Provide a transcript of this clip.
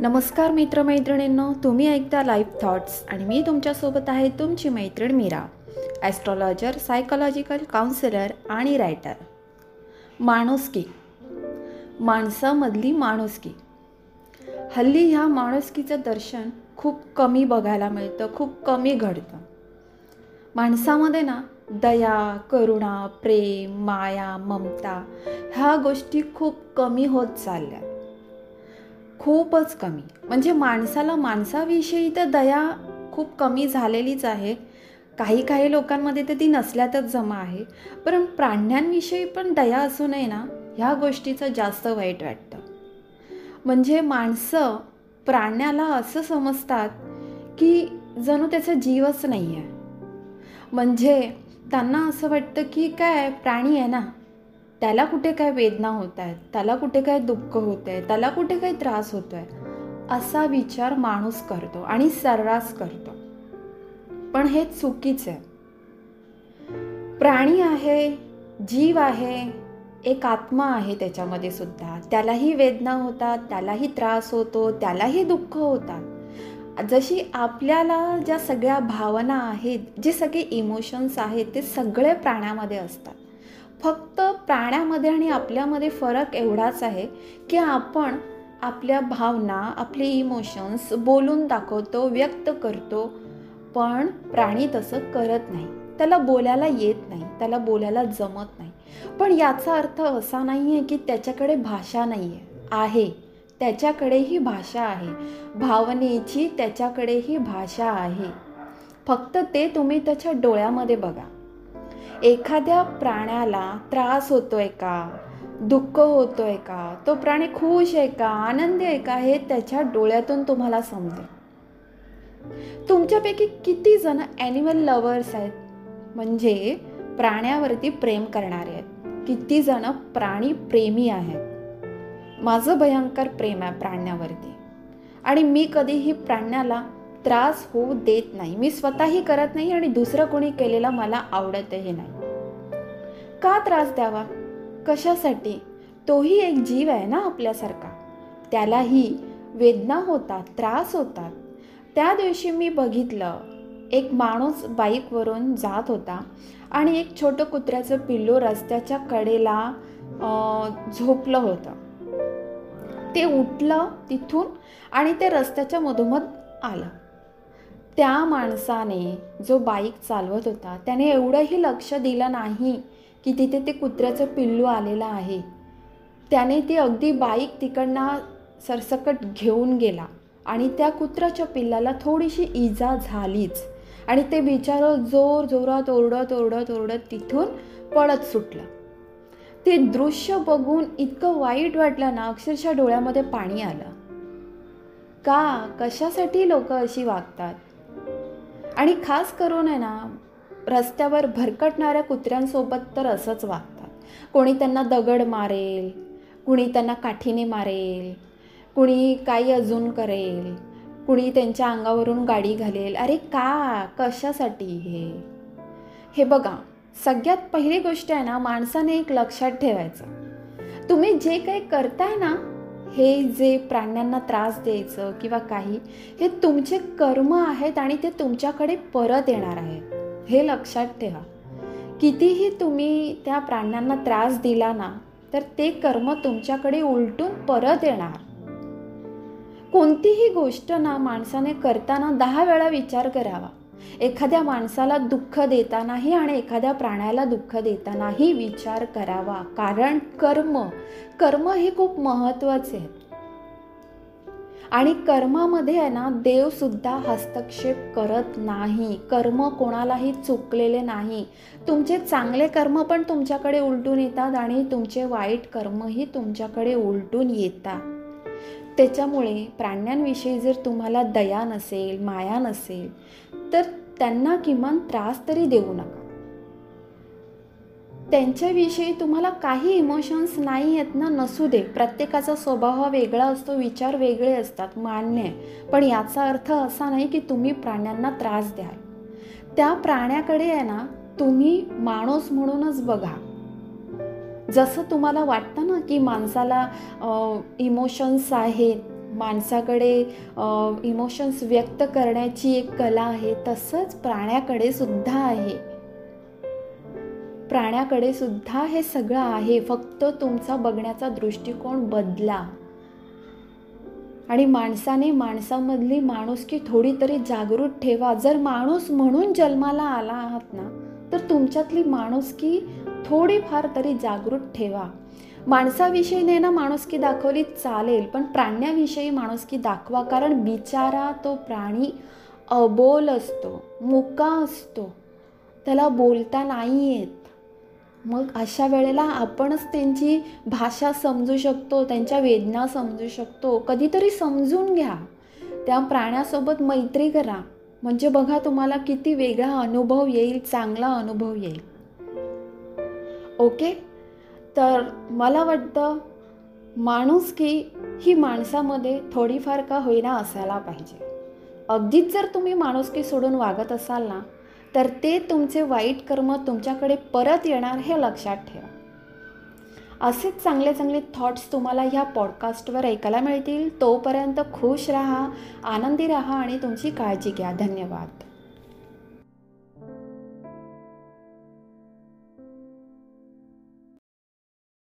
नमस्कार मित्रमैत्रिणींनो तुम्ही ऐकता लाईफ थॉट्स आणि मी तुमच्यासोबत आहे तुमची मैत्रीण मीरा ॲस्ट्रॉलॉजर सायकोलॉजिकल काउन्सिलर आणि रायटर माणुसकी. माणसामधली माणुसकी. हल्ली ह्या माणुसकीचं दर्शन खूप कमी बघायला मिळतं खूप कमी घडतं. माणसामध्ये ना दया करुणा प्रेम माया ममता ह्या गोष्टी खूप कमी होत चालल्या खूपच कमी. म्हणजे माणसाला माणसाविषयी तर दया खूप कमी झालेलीच आहे. काही काही लोकांमध्ये तर ती नसल्यातच जमा आहे. पण प्राण्यांविषयी पण दया असू नये ना ह्या गोष्टीचं जास्त वाईट वाटतं. म्हणजे माणसं प्राण्याला असं समजतात की जणू त्याचा जीवच नाही आहे म्हणजे त्यांना असं वाटतं की काय प्राणी आहे ना त्याला कुठे काय वेदना होत आहेत त्याला कुठे काय दुःख होत आहे त्याला कुठे काय त्रास होतो आहे असा विचार माणूस करतो आणि सर्रास करतो. पण हे चुकीचं आहे. प्राणी आहे जीव आहे एक आत्मा आहे त्याच्यामध्ये सुद्धा. त्यालाही वेदना होतात त्यालाही त्रास होतो त्यालाही दुःख होतात. जशी आपल्याला ज्या सगळ्या भावना आहेत जे सगळे इमोशन्स आहेत ते सगळे प्राण्यामध्ये असतात. फक्त प्राण्यामध्ये आणि आपल्यामध्ये फरक एवढाच आहे की आपण आपल्या भावना आपले इमोशन्स बोलून दाखवतो व्यक्त करतो पण प्राणी तसं करत नाही. त्याला बोलायला येत नाही त्याला बोलायला जमत नाही. पण याचा अर्थ असा नाही आहे की त्याच्याकडे भाषा नाही आहे आहे. त्याच्याकडेही भाषा आहे. भावनेची त्याच्याकडेही भाषा आहे. फक्त ते तुम्ही त्याच्या डोळ्यामध्ये बघा. एखाद्या प्राण्याला त्रास होतोय का? दुःख होतोय का? तो प्राणी खुश आहे का? आनंदी आहे का? हे त्याच्या डोळ्यातून तुम्हाला समजेल. तुमच्यापैकी किती जण ॲनिमल लवर्स आहेत? म्हणजे प्राण्यावरती प्रेम करणारे आहेत. किती जण प्राणी प्रेमी आहेत? माझं भयंकर प्रेम आहे प्राण्यावरती. आणि मी कधीही प्राण्याला त्रास होऊ देत नाही. मी स्वतःही करत नाही आणि दुसरं कोणी केलेलं मला आवडतही नाही. का त्रास द्यावा? कशासाठी? तोही एक जीव आहे ना आपल्यासारखा. त्यालाही वेदना होतात त्रास होतात. त्या दिवशी मी बघितलं एक माणूस बाईकवरून जात होता आणि एक छोटं कुत्र्याचं पिल्लू रस्त्याच्या कडेला झोपलं होतं. ते उठलं तिथून आणि ते रस्त्याच्या मधोमध आलं. त्या माणसाने जो बाईक चालवत होता त्याने एवढंही लक्ष दिलं नाही की तिथे ते कुत्र्याचं पिल्लू आलेलं आहे. त्याने ती अगदी बाईक तिकडनं सरसकट घेऊन गेला आणि त्या कुत्र्याच्या पिल्लाला थोडीशी इजा झालीच आणि ते बिचारं जोर जोरात ओरडत ओरडत ओरडत तिथून पळत सुटलं. ते दृश्य बघून इतकं वाईट वाटलं ना अक्षरशः डोळ्यामध्ये पाणी आलं. का? कशासाठी लोक अशी वागतात? आणि खास करून आहे ना रस्त्यावर भरकटणाऱ्या कुत्र्यांसोबत तर असंच वागतात. कोणी त्यांना दगड मारेल कुणी त्यांना काठीने मारेल कुणी काही अजून करेल कुणी त्यांच्या अंगावरून गाडी घालेल. अरे का? कशासाठी हे? हे बघा सगळ्यात पहिली गोष्ट आहे ना माणसाने एक लक्षात ठेवायचं. तुम्ही जे काही करताय ना हे जे प्राण्यांना त्रास द्यायचं किंवा काही हे तुमचे कर्म आहेत आणि ते तुमच्याकडे परत येणार आहेत. हे लक्षात ठेवा. कितीही तुम्ही त्या प्राण्यांना त्रास दिला ना तर ते कर्म तुमच्याकडे उलटून परत येणार. कोणतीही गोष्ट ना माणसाने करताना दहा वेळा विचार करावा. एखाद्या माणसाला दुःख देतानाही आणि एखाद्या प्राण्याला दुःख देतानाही विचार करावा. कारण कर्म कर्म हे खूप महत्त्वाचे. आहे आणि कर्मामध्ये आहे ना देवसुद्धा हस्तक्षेप करत नाही. कर्म कोणालाही चुकलेले नाही. तुमचे चांगले कर्म पण तुमच्याकडे उलटून येतात आणि तुमचे वाईट कर्मही तुमच्याकडे उलटून येतात. त्याच्यामुळे प्राण्यांविषयी जर तुम्हाला दया नसेल माया नसेल तर त्यांना किमान त्रास तरी देऊ नका. त्यांच्याविषयी तुम्हाला काही इमोशन्स नाही आहेत ना नसू दे. प्रत्येकाचा स्वभाव हा वेगळा असतो विचार वेगळे असतात मान्य आहे. पण याचा अर्थ असा नाही की तुम्ही प्राण्यांना त्रास द्याल. त्या प्राण्याकडे आहे ना तुम्ही माणूस म्हणूनच बघा. जसं तुम्हाला वाटतं ना की माणसाला इमोशन्स आहेत माणसाकडे इमोशन्स व्यक्त करण्याची एक कला आहे तसंच प्राण्याकडे सुद्धा आहे. प्राण्याकडे सुद्धा हे सगळं आहे फक्त तुमचा बघण्याचा दृष्टिकोन बदला. आणि माणसाने माणसामधली माणुसकी थोडी तरी जागृत ठेवा. जर माणूस म्हणून जन्माला आला आहात ना तर तुमच्यातली माणुसकी थोडीफार तरी जागृत ठेवा. माणसाविषयी ना माणुसकी दाखवली चालेल. पण प्राण्याविषयी माणुसकी दाखवा. कारण बिचारा तो प्राणी अबोल असतो मुका असतो. त्याला बोलता नाही येत. मग अशा वेळेला आपणच त्यांची भाषा समजू शकतो त्यांच्या वेदना समजू शकतो. कधीतरी समजून घ्या. त्या प्राण्यासोबत मैत्री करा. म्हणजे बघा तुम्हाला किती वेगळा अनुभव येईल चांगला अनुभव येईल. ओके? तर मला वाटतं माणुसकी ही माणसामध्ये थोडीफार का होईना असायला पाहिजे. अगदीच जर तुम्ही माणुसकी सोडून वागत असाल ना तर ते तुमचे वाईट कर्म तुमच्याकडे परत येणार हे लक्षात ठेवा. असेच चांगले चांगले थॉट्स तुम्हाला ह्या पॉडकास्टवर ऐकायला मिळतील. तोपर्यंत खुश राहा आनंदी राहा आणि तुमची काळजी घ्या. धन्यवाद.